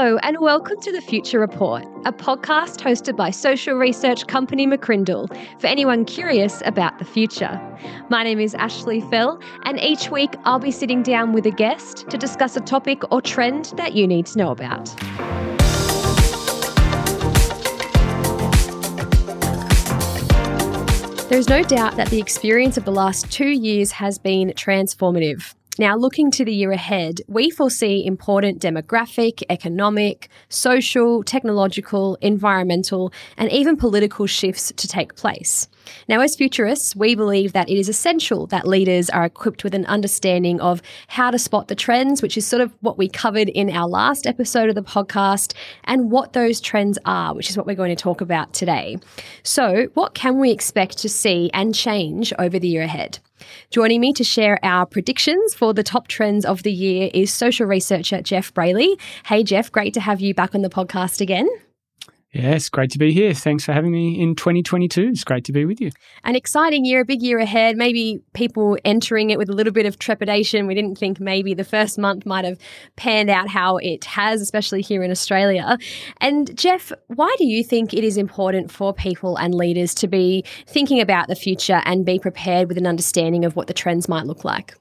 Hello, and welcome to the Future Report, a podcast hosted by social research company McCrindle for anyone curious about the future. My name is Ashley Fell, and each week I'll be sitting down with a guest to discuss a topic or trend that you need to know about. There's no doubt that the experience of the last two years has been transformative. Now, looking to the year ahead, we foresee important demographic, economic, social, technological, environmental, and even political shifts to take place. Now, as futurists, we believe that it is essential that leaders are equipped with an understanding of how to spot the trends, which is sort of what we covered in our last episode of the podcast, and what those trends are, which is what we're going to talk about today. So, what can we expect to see and change over the year ahead? Joining me to share our predictions for the top trends of the year is social researcher Geoff Brailey. Hey, Geoff, great to have you back on the podcast again. Yes, great to be here. Thanks for having me in 2022. It's great to be with you. An exciting year, a big year ahead. Maybe people entering it with a little bit of trepidation. We didn't think maybe the first month might have panned out how it has, especially here in Australia. And Geoff, why do you think it is important for people and leaders to be thinking about the future and be prepared with an understanding of what the trends might look like?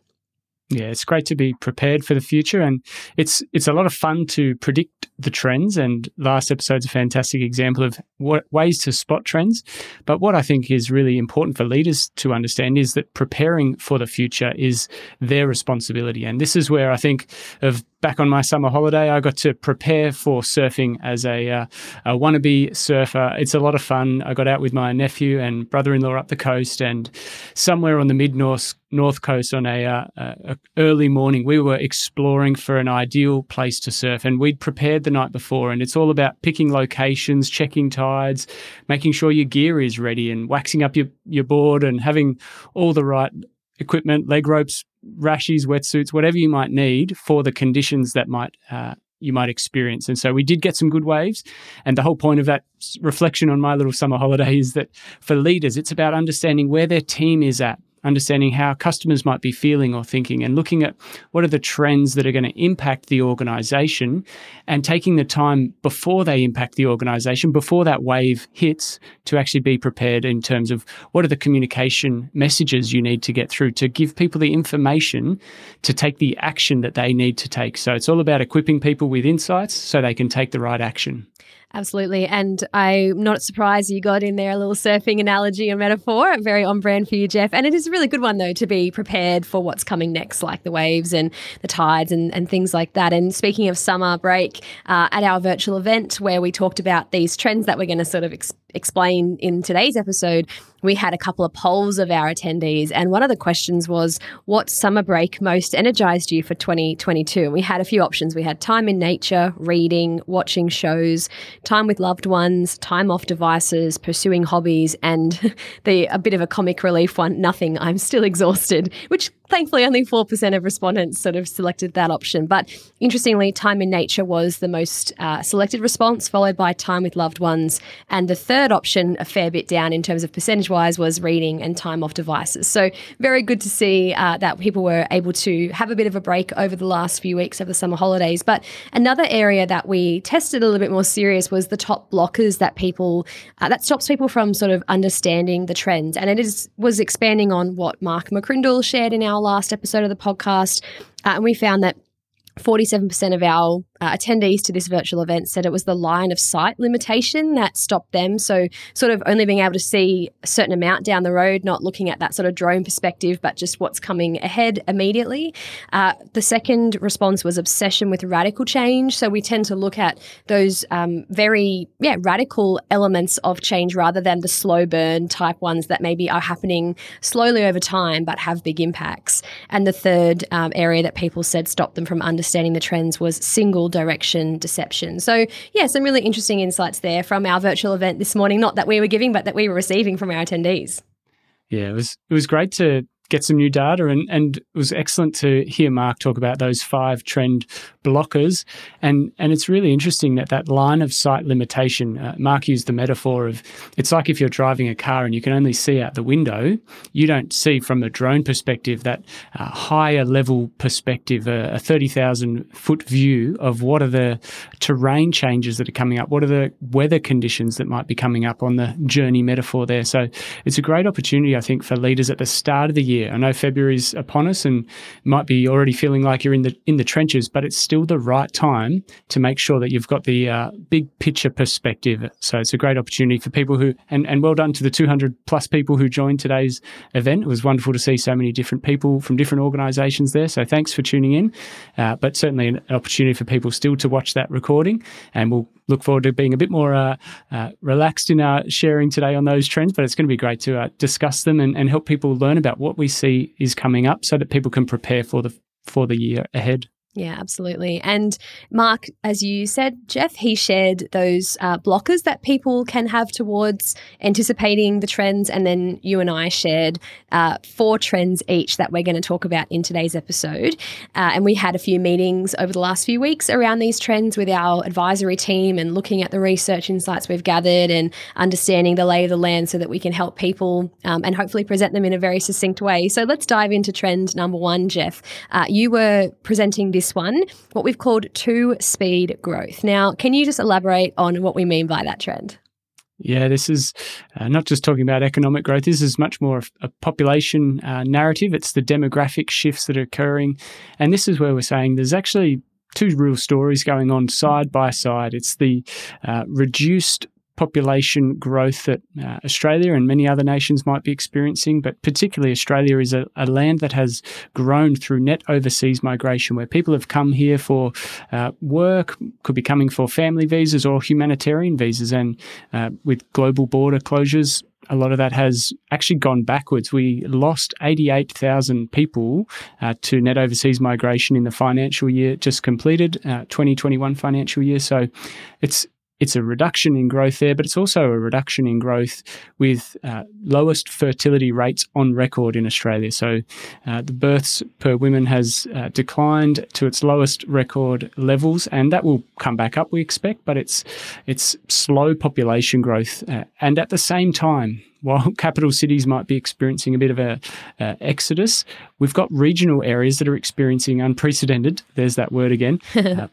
Yeah, it's great to be prepared for the future, and it's it's a lot of fun to predict the trends. And last episode's a fantastic example of what ways to spot trends. But what I think is really important for leaders to understand is that preparing for the future is their responsibility. And this is where I think of back on my summer holiday, I got to prepare for surfing as a, uh, a wannabe surfer. It's a lot of fun. I got out with my nephew and brother-in-law up the coast, and somewhere on the mid north north coast on a, uh, a, early morning, we were exploring for an ideal place to surf, and we'd prepared the night before. And it's all about picking locations, checking tides, making sure your gear is ready, and waxing up your your board, and having all the right equipment, leg ropes, rashies, wetsuits, whatever you might need for the conditions that might uh, you might experience. And so we did get some good waves. And the whole point of that reflection on my little summer holiday is that for leaders, it's about understanding where their team is at understanding how customers might be feeling or thinking and looking at what are the trends that are going to impact the organization and taking the time before they impact the organization, before that wave hits, to actually be prepared in terms of what are the communication messages you need to get through to give people the information to take the action that they need to take. So it's all about equipping people with insights so they can take the right action. Absolutely. And I'm not surprised you got in there a little surfing analogy and metaphor. Very on brand for you, Geoff. And it is a really good one, though, to be prepared for what's coming next, like the waves and the tides and, and things like that. And speaking of summer break, uh, at our virtual event where we talked about these trends that we're going to sort of explain in today's episode, we had a couple of polls of our attendees. And one of the questions was, What summer break most energized you for 2022? And we had a few options. We had time in nature, reading, watching shows, time with loved ones, time off devices, pursuing hobbies, and the a bit of a comic relief one, nothing. I'm still exhausted, which thankfully only 4% of respondents sort of selected that option. But interestingly, time in nature was the most uh, selected response, followed by time with loved ones. And the third option, a fair bit down in terms of percentage wise, was reading and time off devices. So very good to see uh, that people were able to have a bit of a break over the last few weeks of the summer holidays. But another area that we tested a little bit more serious was the top blockers that people, uh, that stops people from sort of understanding the trends. And it is was expanding on what Mark McCrindle shared in our our last episode of the podcast, uh, and we found that 47% of our uh, attendees to this virtual event said it was the line of sight limitation that stopped them. So, sort of only being able to see a certain amount down the road, not looking at that sort of drone perspective, but just what's coming ahead immediately. Uh, the second response was obsession with radical change. So, we tend to look at those um, very, yeah, radical elements of change rather than the slow burn type ones that maybe are happening slowly over time but have big impacts. And the third um, area that people said stopped them from understanding the trends was single direction deception. So, yeah, some really interesting insights there from our virtual event this morning. Not that we were giving, but that we were receiving from our attendees. Yeah, it was it was great to get some new data. And, and it was excellent to hear Mark talk about those five trend blockers. And, and it's really interesting that that line of sight limitation, uh, Mark used the metaphor of it's like if you're driving a car and you can only see out the window, you don't see from a drone perspective that uh, higher level perspective, uh, a 30,000 foot view of what are the terrain changes that are coming up, what are the weather conditions that might be coming up on the journey metaphor there. So it's a great opportunity, I think, for leaders at the start of the year. I know February's upon us and might be already feeling like you're in the in the trenches, but it's still the right time to make sure that you've got the uh, big picture perspective. So it's a great opportunity for people who and, and well done to the 200 plus people who joined today's event. It was wonderful to see so many different people from different organisations there. So thanks for tuning in. Uh, but certainly an opportunity for people still to watch that recording, and we'll look forward to being a bit more uh, uh, relaxed in our sharing today on those trends. But it's going to be great to uh, discuss them and, and help people learn about what we see is coming up, so that people can prepare for the for the year ahead. Yeah, absolutely. And Mark, as you said, Geoff, he shared those uh, blockers that people can have towards anticipating the trends. And then you and I shared uh, four trends each that we're going to talk about in today's episode. Uh, and we had a few meetings over the last few weeks around these trends with our advisory team and looking at the research insights we've gathered and understanding the lay of the land so that we can help people um, and hopefully present them in a very succinct way. So let's dive into trend number one, Geoff. Uh, you were presenting this this one, what we've called two speed growth. Now, can you just elaborate on what we mean by that trend? Yeah, this is uh, not just talking about economic growth. This is much more a population uh, narrative. It's the demographic shifts that are occurring. And this is where we're saying there's actually two real stories going on side by side. It's the uh, reduced population growth that uh, Australia and many other nations might be experiencing, but particularly Australia is a, a, land that has grown through net overseas migration, where people have come here for uh, work, could be coming for family visas or humanitarian visas, and uh, with global border closures. A lot of that has actually gone backwards. We lost 88,000 people uh, to net overseas migration in the financial year just completed, uh, 2021 financial year. So it's it's a reduction in growth there, but it's also a reduction in growth with uh, lowest fertility rates on record in Australia. So uh, the births per woman has uh, declined to its lowest record levels, and that will come back up, we expect. But it's it's slow population growth, uh, and at the same time, while capital cities might be experiencing a bit of a uh, exodus, we've got regional areas that are experiencing unprecedented. There's that word again. Uh,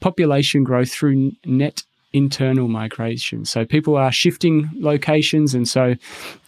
population growth through net internal migration. So people are shifting locations, and so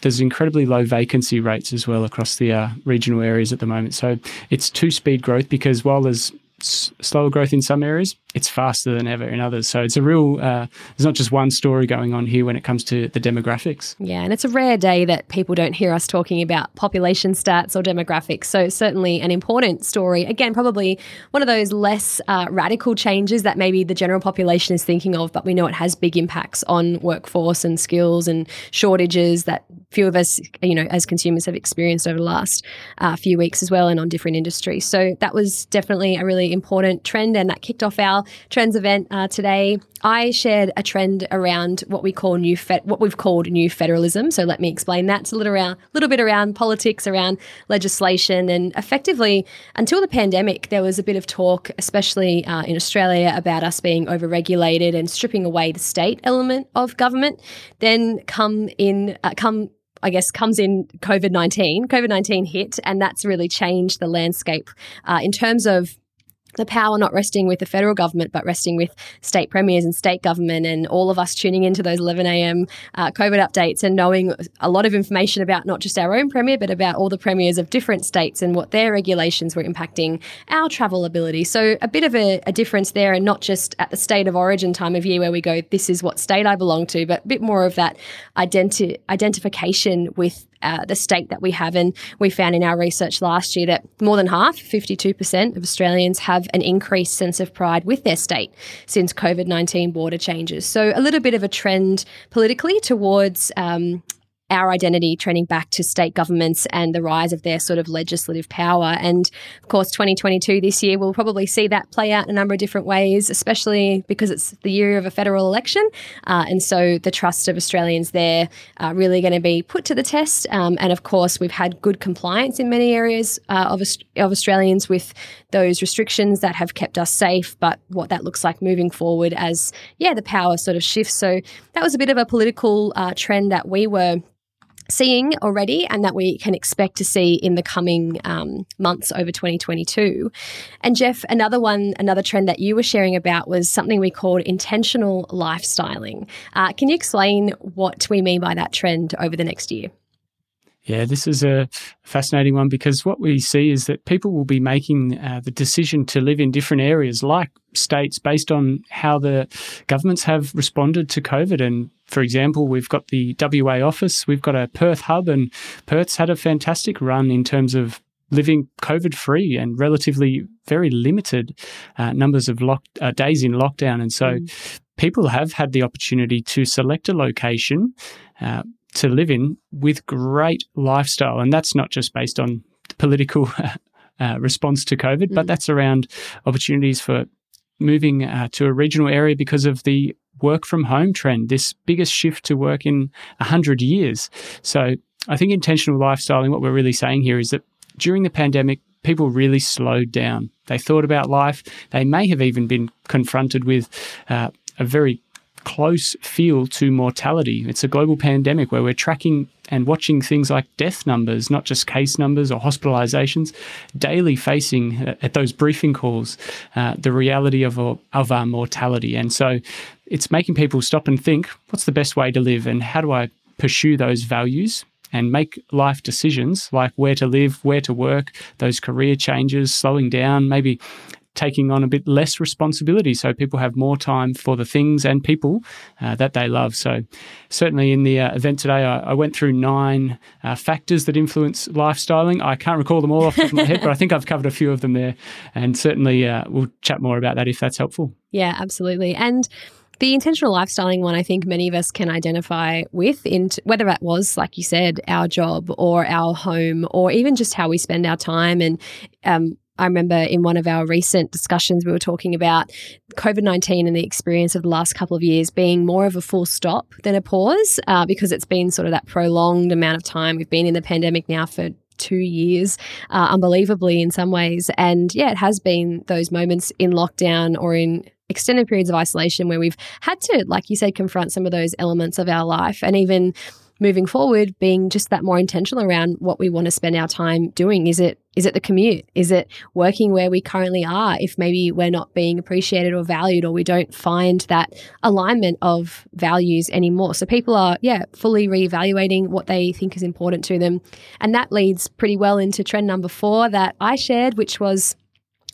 there's incredibly low vacancy rates as well across the uh, regional areas at the moment. So it's two speed growth because while there's slower growth in some areas, it's faster than ever in others. So it's a real, uh, there's not just one story going on here when it comes to the demographics. Yeah, and it's a rare day that people don't hear us talking about population stats or demographics. So certainly an important story. Again, probably one of those less uh, radical changes that maybe the general population is thinking of, but we know it has big impacts on workforce and skills and shortages that few of us, you know, as consumers have experienced over the last uh, few weeks as well and on different industries. So that was definitely a really important trend and that kicked off our trends event uh, today. I shared a trend around what we call new fe- what we've called new federalism. So let me explain that. It's a little around, little bit around politics, around legislation, and effectively until the pandemic, there was a bit of talk, especially uh, in Australia, about us being overregulated and stripping away the state element of government. Then come in, uh, come I guess comes in COVID 19. COVID 19 hit, and that's really changed the landscape uh, in terms of the power not resting with the federal government, but resting with state premiers and state government, and all of us tuning into those 11 a.m. Uh, COVID updates and knowing a lot of information about not just our own premier, but about all the premiers of different states and what their regulations were impacting our travel ability. So, a bit of a, a difference there, and not just at the state of origin time of year where we go, this is what state I belong to, but a bit more of that identi- identification with uh, the state that we have. And we found in our research last year that more than half, 52% of Australians, have an increased sense of pride with their state since COVID 19 border changes. So, a little bit of a trend politically towards um, our identity trending back to state governments and the rise of their sort of legislative power. And of course, 2022 this year, we'll probably see that play out in a number of different ways, especially because it's the year of a federal election. Uh, and so the trust of Australians there are really going to be put to the test. Um, and of course, we've had good compliance in many areas uh, of, of Australians with those restrictions that have kept us safe, but what that looks like moving forward as, yeah, the power sort of shifts. So that was a bit of a political uh, trend that we were seeing already and that we can expect to see in the coming um, months over 2022. And Geoff, another one, another trend that you were sharing about was something we called intentional lifestyling. Uh, can you explain what we mean by that trend over the next year? Yeah, this is a fascinating one because what we see is that people will be making uh, the decision to live in different areas, like states, based on how the governments have responded to COVID. And for example, we've got the WA office, we've got a Perth hub, and Perth's had a fantastic run in terms of living COVID free and relatively very limited uh, numbers of lock, uh, days in lockdown. And so mm. people have had the opportunity to select a location. Uh, to live in with great lifestyle. And that's not just based on political uh, response to COVID, mm. but that's around opportunities for moving uh, to a regional area because of the work from home trend, this biggest shift to work in 100 years. So I think intentional lifestyling, what we're really saying here is that during the pandemic, people really slowed down. They thought about life. They may have even been confronted with uh, a very close feel to mortality. It's a global pandemic where we're tracking and watching things like death numbers, not just case numbers or hospitalizations, daily facing uh, at those briefing calls uh, the reality of, of our mortality. And so it's making people stop and think what's the best way to live and how do I pursue those values and make life decisions like where to live, where to work, those career changes, slowing down, maybe taking on a bit less responsibility so people have more time for the things and people uh, that they love. So, certainly in the uh, event today, I, I, went through nine uh, factors that influence lifestyling. I can't recall them all off the top of my head, but I think I've covered a few of them there. And certainly uh, we'll chat more about that if that's helpful. Yeah, absolutely. And the intentional lifestyling one, I think many of us can identify with, in t- whether that was, like you said, our job or our home, or even just how we spend our time. And um, I remember in one of our recent discussions, we were talking about COVID 19 and the experience of the last couple of years being more of a full stop than a pause uh, because it's been sort of that prolonged amount of time. We've been in the pandemic now for two years, uh, unbelievably in some ways. And yeah, it has been those moments in lockdown or in extended periods of isolation where we've had to, like you said, confront some of those elements of our life and even moving forward being just that more intentional around what we want to spend our time doing? Is it is it the commute? Is it working where we currently are if maybe we're not being appreciated or valued or we don't find that alignment of values anymore? So people are yeah fully reevaluating what they think is important to them. And that leads pretty well into trend number 4 that I shared which was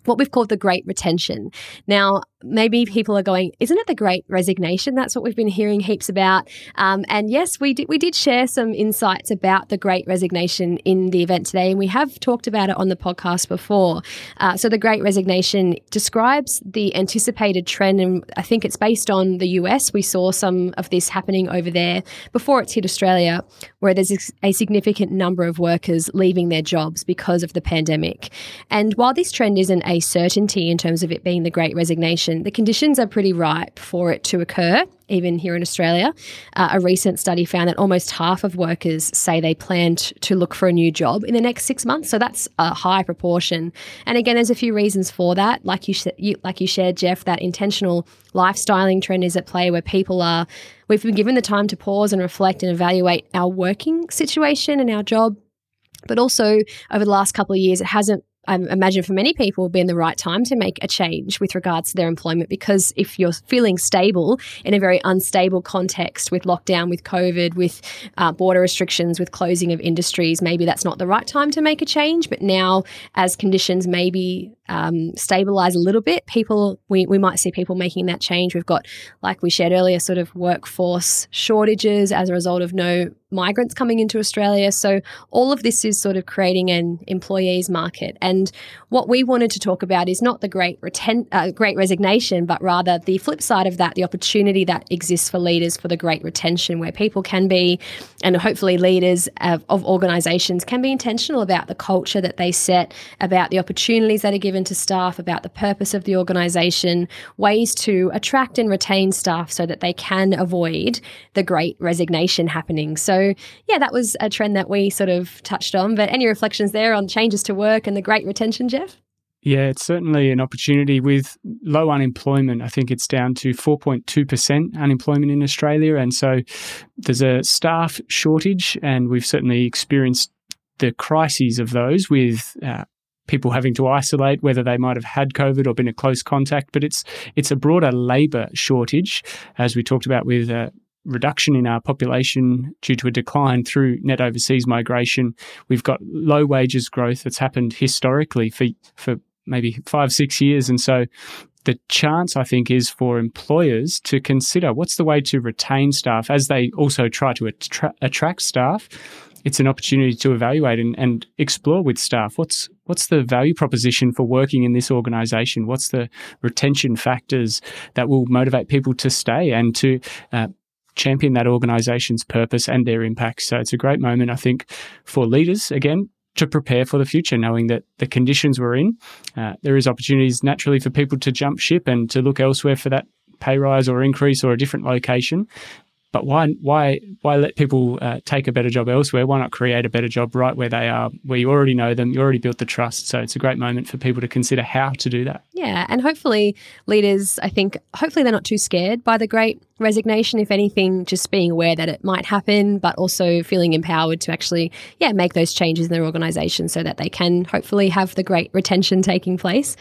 what we've called the great retention. Now, maybe people are going, isn't it the great resignation? That's what we've been hearing heaps about. Um, and yes, we did, we did share some insights about the great resignation in the event today, and we have talked about it on the podcast before. Uh, so, the great resignation describes the anticipated trend, and I think it's based on the US. We saw some of this happening over there before it's hit Australia, where there's a significant number of workers leaving their jobs because of the pandemic. And while this trend isn't a certainty in terms of it being the great resignation, the conditions are pretty ripe for it to occur, even here in Australia. Uh, a recent study found that almost half of workers say they plan to look for a new job in the next six months. So that's a high proportion. And again, there's a few reasons for that. Like you, sh- you like you shared, Geoff, that intentional lifestyling trend is at play where people are. We've been given the time to pause and reflect and evaluate our working situation and our job but also over the last couple of years, it hasn't I imagine for many people, be in the right time to make a change with regards to their employment because if you're feeling stable in a very unstable context with lockdown, with COVID, with uh, border restrictions, with closing of industries, maybe that's not the right time to make a change. But now, as conditions maybe um, stabilize a little bit, people we, we might see people making that change. We've got, like we shared earlier, sort of workforce shortages as a result of no migrants coming into Australia. So all of this is sort of creating an employees market. And what we wanted to talk about is not the great reten- uh, great resignation, but rather the flip side of that, the opportunity that exists for leaders for the great retention, where people can be, and hopefully leaders of, of organisations can be intentional about the culture that they set, about the opportunities that are given to staff, about the purpose of the organisation, ways to attract and retain staff so that they can avoid the great resignation happening. So yeah, that was a trend that we sort of touched on. But any reflections there on changes to work and the great retention, Geoff? Yeah, it's certainly an opportunity with low unemployment. I think it's down to 4.2% unemployment in Australia. And so there's a staff shortage, and we've certainly experienced the crises of those with uh, people having to isolate, whether they might have had COVID or been a close contact. But it's it's a broader labour shortage, as we talked about with uh, reduction in our population due to a decline through net overseas migration. We've got low wages growth that's happened historically for for maybe five six years, and so the chance I think is for employers to consider what's the way to retain staff as they also try to attra- attract staff. It's an opportunity to evaluate and, and explore with staff what's what's the value proposition for working in this organization? What's the retention factors that will motivate people to stay and to uh, champion that organization's purpose and their impact. So it's a great moment, I think, for leaders, again, to prepare for the future, knowing that the conditions we're in, uh, there is opportunities naturally for people to jump ship and to look elsewhere for that pay rise or increase or a different location. But why why why let people uh, take a better job elsewhere? Why not create a better job right where they are, where you already know them, you already built the trust. So it's a great moment for people to consider how to do that. Yeah, and hopefully leaders, I think, hopefully they're not too scared by the great resignation. If anything, just being aware that it might happen, but also feeling empowered to actually, yeah, make those changes in their organisation so that they can hopefully have the great retention taking place.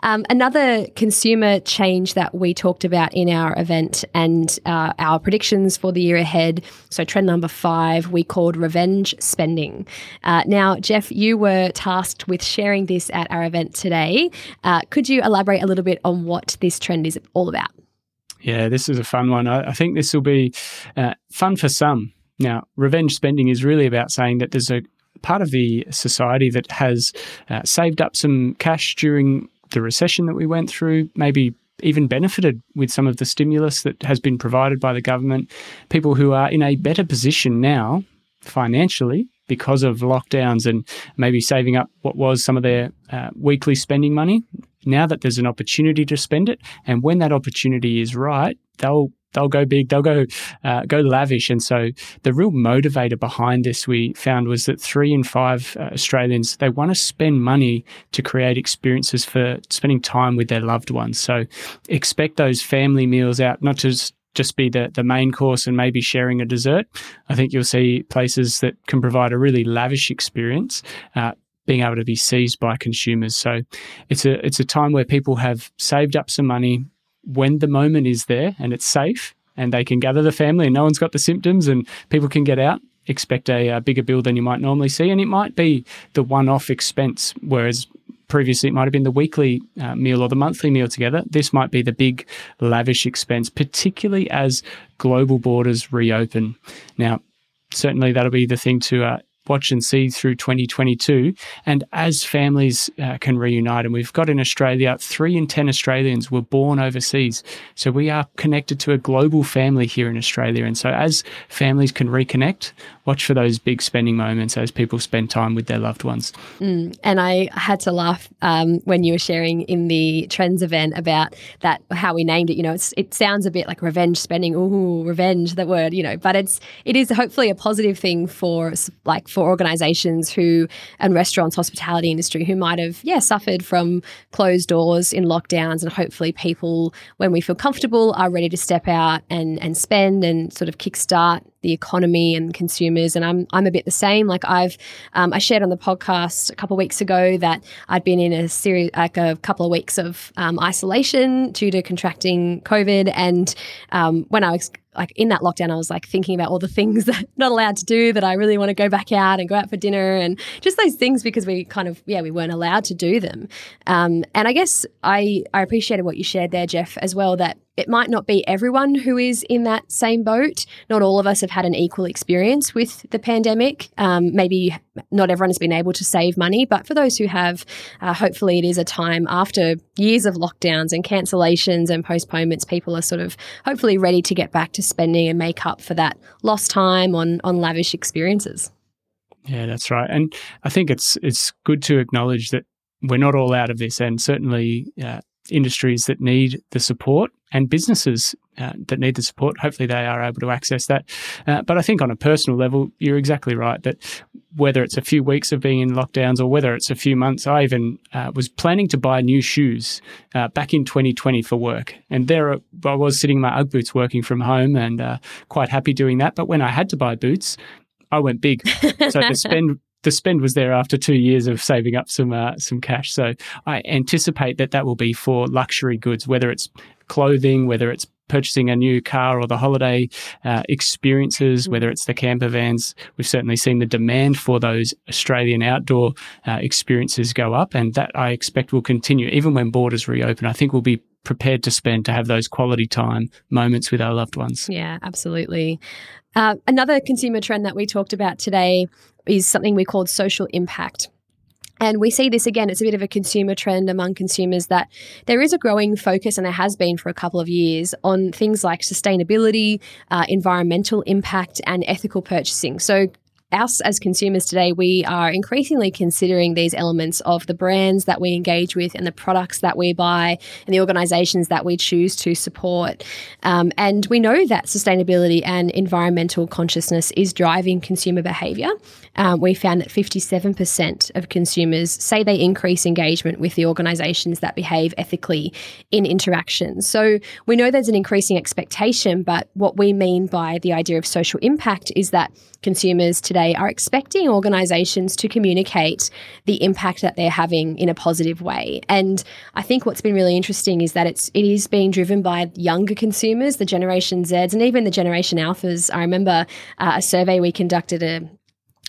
Um, another consumer change that we talked about in our event and uh, our predictions for the year ahead. So, trend number five, we called revenge spending. Uh, now, Geoff, you were tasked with sharing this at our event today. Uh, could you elaborate a little bit on what this trend is all about? Yeah, this is a fun one. I, I think this will be uh, fun for some. Now, revenge spending is really about saying that there's a part of the society that has uh, saved up some cash during the recession that we went through, maybe even benefited with some of the stimulus that has been provided by the government. People who are in a better position now financially because of lockdowns and maybe saving up what was some of their uh, weekly spending money. Now that there's an opportunity to spend it, and when that opportunity is right, they'll they'll go big, they'll go uh, go lavish. And so the real motivator behind this we found was that three in five uh, Australians they want to spend money to create experiences for spending time with their loved ones. So expect those family meals out, not just just be the, the main course and maybe sharing a dessert. I think you'll see places that can provide a really lavish experience. Uh, being able to be seized by consumers. So it's a it's a time where people have saved up some money when the moment is there and it's safe and they can gather the family and no one's got the symptoms and people can get out. Expect a, a bigger bill than you might normally see, and it might be the one-off expense, whereas previously it might have been the weekly uh, meal or the monthly meal together. This might be the big lavish expense, particularly as global borders reopen. Now, certainly that'll be the thing to uh, watch and see through 2022. And as families uh, can reunite, and we've got in Australia, three in 10 Australians were born overseas. So we are connected to a global family here in Australia. And so as families can reconnect, watch for those big spending moments as people spend time with their loved ones. Mm, and I had to laugh um, when you were sharing in the Trends event about that, how we named it. You know, it sounds a bit like revenge spending. Ooh, revenge, that word, you know, but it's, it is hopefully a positive thing for like, for organizations who and restaurants, hospitality industry who might have, yeah, suffered from closed doors in lockdowns. And hopefully people, when we feel comfortable, are ready to step out and, and spend and sort of kickstart the economy and consumers. And I'm I'm a bit the same. Like I've um, I shared on the podcast a couple of weeks ago that I'd been in a series like a couple of weeks of um, isolation due to contracting COVID, and um, when I was like in that lockdown, I was like thinking about all the things that I'm not allowed to do that I really want to go back out and go out for dinner and just those things because we kind of, yeah, we weren't allowed to do them. Um, and I guess I, I appreciated what you shared there, Geoff, as well, that it might not be everyone who is in that same boat. Not all of us have had an equal experience with the pandemic. Um, maybe not everyone has been able to save money, but for those who have, uh, hopefully it is a time after years of lockdowns and cancellations and postponements, people are sort of hopefully ready to get back to spending and make up for that lost time on on lavish experiences. Yeah, that's right. And I think it's it's good to acknowledge that we're not all out of this, and certainly uh, industries that need the support and businesses uh, that need the support, hopefully they are able to access that. Uh, but I think on a personal level, you're exactly right that whether it's a few weeks of being in lockdowns or whether it's a few months, I even uh, was planning to buy new shoes uh, back in 2020 for work. And there I was sitting in my Ugg boots working from home and uh, quite happy doing that. But when I had to buy boots, I went big. So the spend the spend was there after two years of saving up some uh, some cash. So I anticipate that that will be for luxury goods, whether it's clothing, whether it's purchasing a new car or the holiday uh, experiences, mm. whether it's the camper vans. We've certainly seen the demand for those Australian outdoor uh, experiences go up, and that I expect will continue even when borders reopen. I think we'll be prepared to spend to have those quality time moments with our loved ones. Yeah, absolutely. Uh, another consumer trend that we talked about today is something we called social impact. And we see this again, it's a bit of a consumer trend among consumers that there is a growing focus, and there has been for a couple of years, on things like sustainability, uh, environmental impact, and ethical purchasing. So, us as consumers today, we are increasingly considering these elements of the brands that we engage with and the products that we buy and the organizations that we choose to support. Um, and we know that sustainability and environmental consciousness is driving consumer behavior. Um, we found that 57% of consumers say they increase engagement with the organizations that behave ethically in interactions. So we know there's an increasing expectation, but what we mean by the idea of social impact is that consumers today are expecting organizations to communicate the impact that they're having in a positive way. And I think what's been really interesting is that it's it is being driven by younger consumers, the Generation Zs and even the Generation Alphas. I remember uh, a survey we conducted a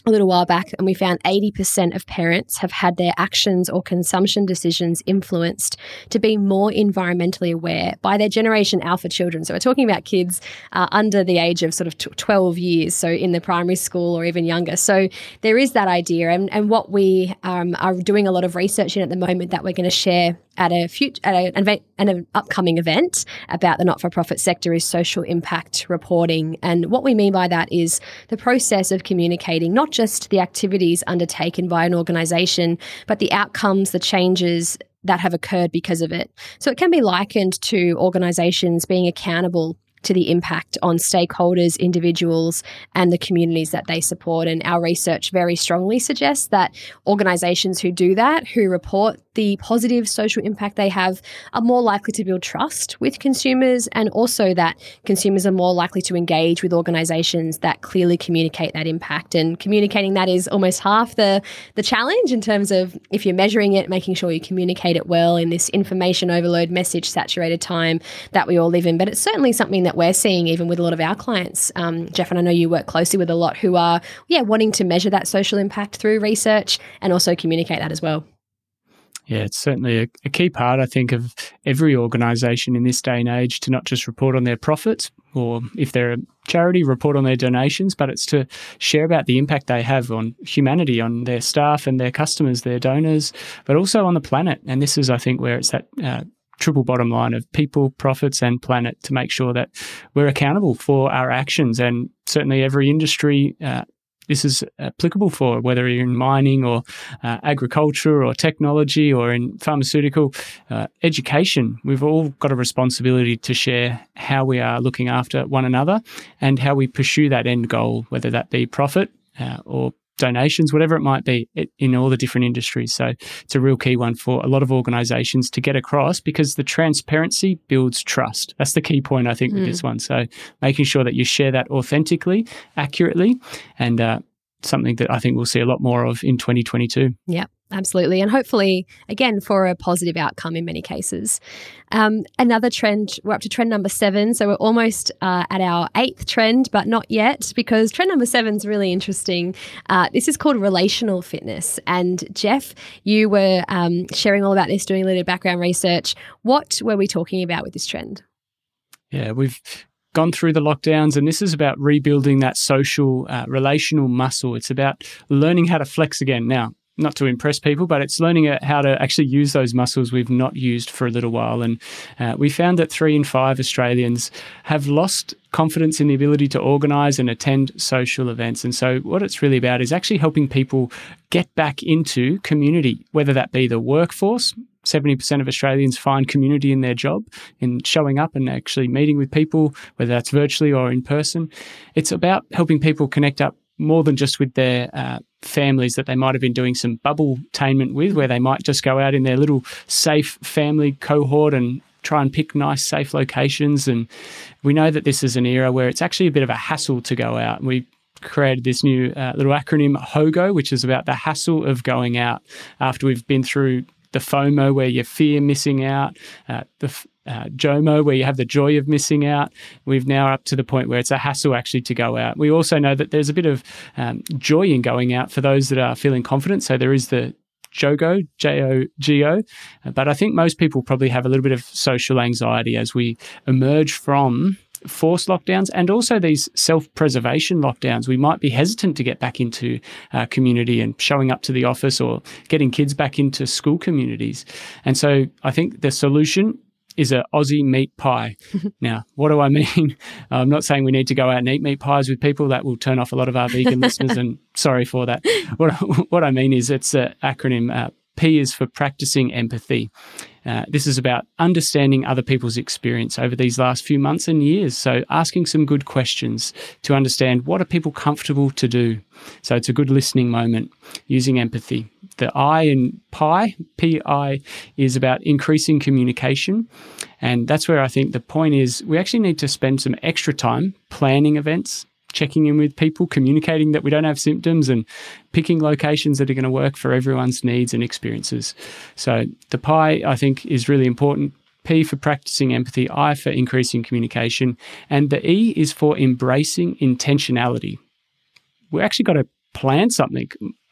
a little while back, and we found 80% of parents have had their actions or consumption decisions influenced to be more environmentally aware by their Generation Alpha children. So we're talking about kids uh, under the age of sort of 12 years, so in the primary school or even younger. So there is that idea, and, and what we um, are doing a lot of research in at the moment that we're going to share at a future at a, event, an upcoming event about the not-for-profit sector is social impact reporting, and what we mean by that is the process of communicating not just the activities undertaken by an organisation, but the outcomes, the changes that have occurred because of it. So it can be likened to organisations being accountable to the impact on stakeholders, individuals, and the communities that they support. And our research very strongly suggests that organisations who do that, who report the positive social impact they have are more likely to build trust with consumers and also that consumers are more likely to engage with organizations that clearly communicate that impact. And communicating that is almost half the the challenge in terms of if you're measuring it making sure you communicate it well in this information overload message saturated time that we all live in. But it's certainly something that we're seeing even with a lot of our clients. Um, Geoff and I know you work closely with a lot who are yeah wanting to measure that social impact through research and also communicate that as well yeah, it's certainly a, a, key part, I think, of every organisation in this day and age to not just report on their profits or if they're a charity, report on their donations, but it's to share about the impact they have on humanity, on their staff and their customers, their donors, but also on the planet. And this is, I think, where it's that. Uh, triple bottom line of people, profits, and planet to make sure that we're accountable for our actions. And certainly, every industry uh, this is applicable for, whether you're in mining or uh, agriculture or technology or in pharmaceutical uh, education. We've all got a responsibility to share how we are looking after one another and how we pursue that end goal, whether that be profit uh, or donations, whatever it might be, in all the different industries. So it's a real key one for a lot of organizations to get across because the transparency builds trust. That's the key point, I think, mm. with this mm. one. So making sure that you share that authentically, accurately, and uh, something that I think we'll see a lot more of in 2022. Yep. Absolutely. And hopefully, again, for a positive outcome in many cases. Um, another trend, we're up to trend number seven. So we're almost uh, at our eighth trend, but not yet because trend number seven is really interesting. Uh, this is called relational fitness. And Geoff, you were um, sharing all about this, doing a little background research. What were we talking about with this trend? Yeah, we've gone through the lockdowns, and this is about rebuilding that social, uh, relational muscle. It's about learning how to flex again. Now, not to impress people, but it's learning how to actually use those muscles we've not used for a little while. And uh, we found that three in five Australians have lost confidence in the ability to organise and attend social events. And so, what it's really about is actually helping people get back into community, whether that be the workforce. 70% of Australians find community in their job, in showing up and actually meeting with people, whether that's virtually or in person. It's about helping people connect up more than just with their uh, families that they might have been doing some bubble tainment with, where they might just go out in their little safe family cohort and try and pick nice, safe locations. And we know that this is an era where it's actually a bit of a hassle to go out. We created this new uh, little acronym HOGO, which is about the hassle of going out after we've been through the FOMO, where you fear missing out, uh, the uh, JOMO, where you have the joy of missing out. We've now up to the point where it's a hassle actually to go out. We also know that there's a bit of um, joy in going out for those that are feeling confident. So there is the JOGO, J O G O. But I think most people probably have a little bit of social anxiety as we emerge from forced lockdowns and also these self preservation lockdowns. We might be hesitant to get back into uh, community and showing up to the office or getting kids back into school communities. And so I think the solution is a Aussie meat pie. now, what do I mean? I'm not saying we need to go out and eat meat pies with people. That will turn off a lot of our vegan listeners, and sorry for that. What, what I mean is it's an acronym. Uh, P is for practicing empathy. Uh, this is about understanding other people's experience over these last few months and years. So, asking some good questions to understand what are people comfortable to do. So, it's a good listening moment using empathy. The I in PI, PI, is about increasing communication. And that's where I think the point is we actually need to spend some extra time planning events, checking in with people, communicating that we don't have symptoms, and picking locations that are going to work for everyone's needs and experiences. So the PI, I think, is really important. P for practicing empathy, I for increasing communication, and the E is for embracing intentionality. We actually got to plan something.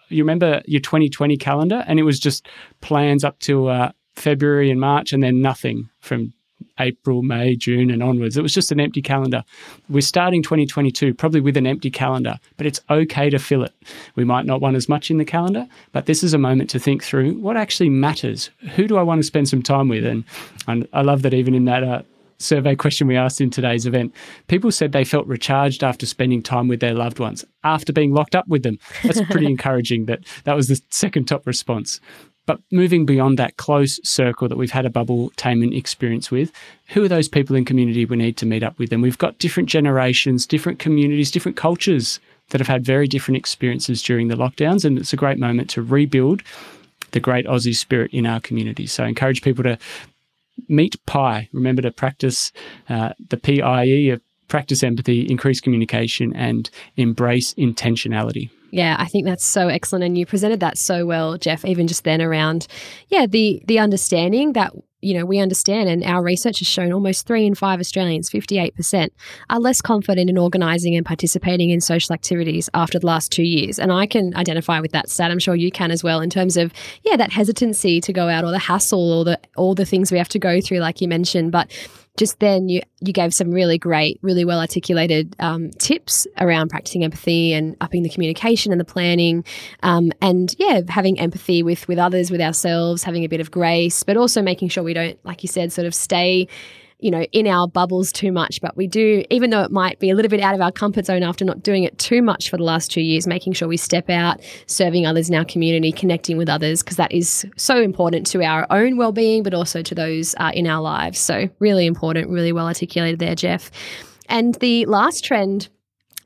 You remember your 2020 calendar, and it was just plans up to uh, February and March, and then nothing from April, May, June, and onwards. It was just an empty calendar. We're starting 2022 probably with an empty calendar, but it's okay to fill it. We might not want as much in the calendar, but this is a moment to think through what actually matters. Who do I want to spend some time with? And, and I love that even in that uh, survey question we asked in today's event, people said they felt recharged after spending time with their loved ones after being locked up with them. That's pretty encouraging that that was the second top response. But moving beyond that close circle that we've had a bubble tainment experience with, who are those people in community we need to meet up with? And we've got different generations, different communities, different cultures that have had very different experiences during the lockdowns. And it's a great moment to rebuild the great Aussie spirit in our community. So I encourage people to meet pie. Remember to practice uh, the PIE of practice empathy, increase communication, and embrace intentionality. Yeah, I think that's so excellent, and you presented that so well, Geoff. Even just then around, yeah, the the understanding that you know we understand, and our research has shown almost three in five Australians, fifty eight percent, are less confident in organising and participating in social activities after the last two years. And I can identify with that stat. I'm sure you can as well, in terms of yeah, that hesitancy to go out, or the hassle, or the all the things we have to go through, like you mentioned, but just then you you gave some really great, really well articulated um, tips around practicing empathy and upping the communication and the planning, um, and yeah, having empathy with with others, with ourselves, having a bit of grace, but also making sure we don't, like you said, sort of stay you know, in our bubbles too much. But we do, even though it might be a little bit out of our comfort zone after not doing it too much for the last two years, making sure we step out, serving others in our community, connecting with others, because that is so important to our own well being, but also to those uh, in our lives. So, really important, really well articulated there, Geoff. And the last trend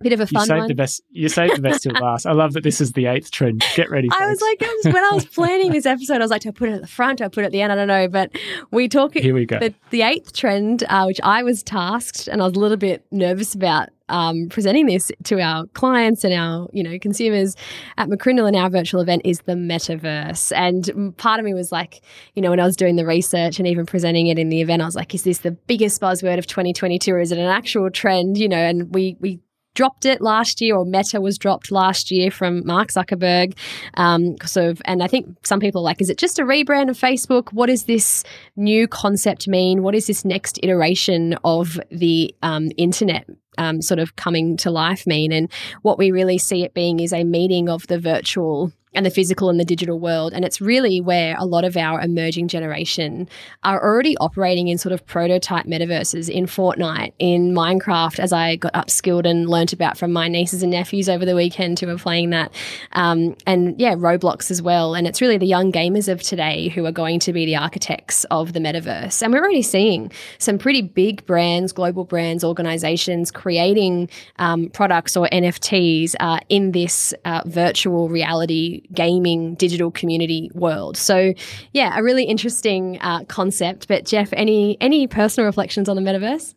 Bit of a fun You saved one. the best. You saved the best till last. I love that this is the eighth trend. Get ready. I was like, was, when I was planning this episode, I was like, do I put it at the front? I put it at the end? I don't know. But we talk Here we go. the, the eighth trend, uh, which I was tasked, and I was a little bit nervous about um, presenting this to our clients and our you know consumers at McCrindle in our virtual event is the metaverse. And part of me was like, you know, when I was doing the research and even presenting it in the event, I was like, is this the biggest buzzword of 2022, or is it an actual trend? You know, and we we dropped it last year, or Meta was dropped last year from Mark Zuckerberg. Um, of, and I think some people are like, is it just a rebrand of Facebook? What does this new concept mean? What is this next iteration of the um, internet? Um, sort of coming to life mean and what we really see it being is a meeting of the virtual and the physical and the digital world. And it's really where a lot of our emerging generation are already operating in sort of prototype metaverses in Fortnite, in Minecraft, as I got upskilled and learnt about from my nieces and nephews over the weekend who were playing that. Um, and yeah, Roblox as well. And it's really the young gamers of today who are going to be the architects of the metaverse. And we're already seeing some pretty big brands, global brands, organizations creating um, products or NFTs uh, in this uh, virtual reality gaming digital community world. So, yeah, a really interesting uh, concept. But Geoff, any any personal reflections on the metaverse?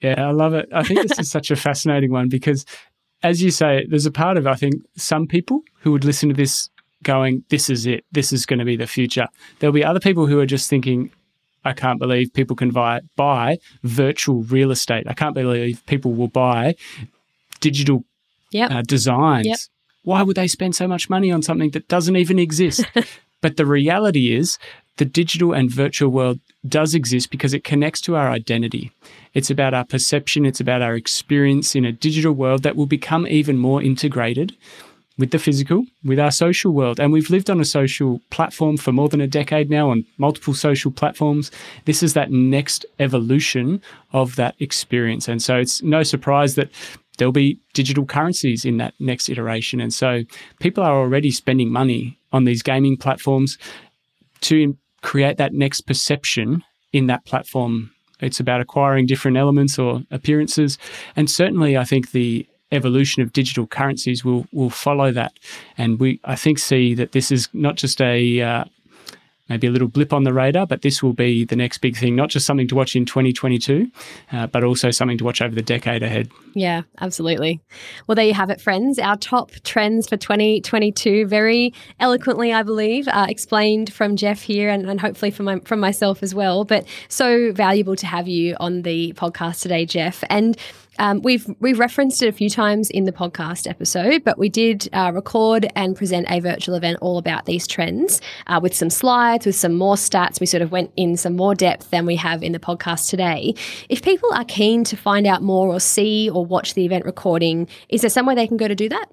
Yeah, I love it. I think this is such a fascinating one because, as you say, there's a part of I think some people who would listen to this going, "This is it. This is going to be the future." There'll be other people who are just thinking, "I can't believe people can buy buy virtual real estate. I can't believe people will buy digital Yep. uh, designs. Yep. Why would they spend so much money on something that doesn't even exist? but the reality is, the digital and virtual world does exist because it connects to our identity. It's about our perception, it's about our experience in a digital world that will become even more integrated with the physical, with our social world. And we've lived on a social platform for more than a decade now on multiple social platforms. This is that next evolution of that experience. And so it's no surprise that there'll be digital currencies in that next iteration. And so people are already spending money on these gaming platforms to create that next perception in that platform. It's about acquiring different elements or appearances. And certainly, I think the evolution of digital currencies will will follow that. And we, I think, see that this is not just a uh, maybe a little blip on the radar, but this will be the next big thing, not just something to watch in 2022, uh, but also something to watch over the decade ahead. Yeah, absolutely. Well, there you have it, friends. Our top trends for 2022, very eloquently, I believe, uh, explained from Geoff here, and, and hopefully from my, from myself as well. But so valuable to have you on the podcast today, Geoff. And um, we've we've referenced it a few times in the podcast episode, but we did uh, record and present a virtual event all about these trends uh, with some slides, with some more stats. We sort of went in some more depth than we have in the podcast today. If people are keen to find out more or see or watch the event recording, is there somewhere they can go to do that?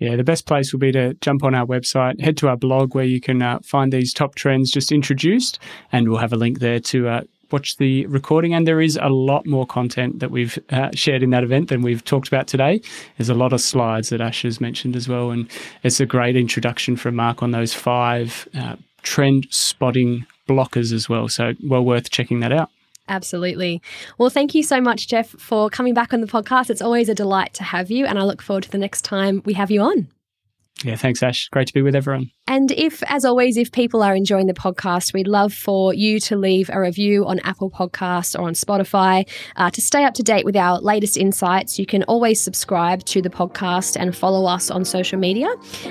Yeah, the best place will be to jump on our website, head to our blog where you can uh, find these top trends just introduced, and we'll have a link there to uh, watch the recording. And there is a lot more content that we've uh, shared in that event than we've talked about today. There's a lot of slides that Ash has mentioned as well, and it's a great introduction from Mark on those five uh, trend spotting blockers as well. So well worth checking that out. Absolutely. Well, thank you so much, Geoff, for coming back on the podcast. It's always a delight to have you, and I look forward to the next time we have you on. Yeah, thanks, Ash. Great to be with everyone. And if, as always, if people are enjoying the podcast, we'd love for you to leave a review on Apple Podcasts or on Spotify. Uh, to stay up to date with our latest insights, you can always subscribe to the podcast and follow us on social media.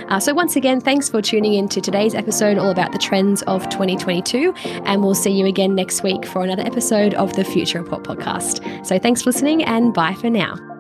Uh, so, once again, thanks for tuning in to today's episode all about the trends of 2022. And we'll see you again next week for another episode of the Future Report podcast. So, thanks for listening and bye for now.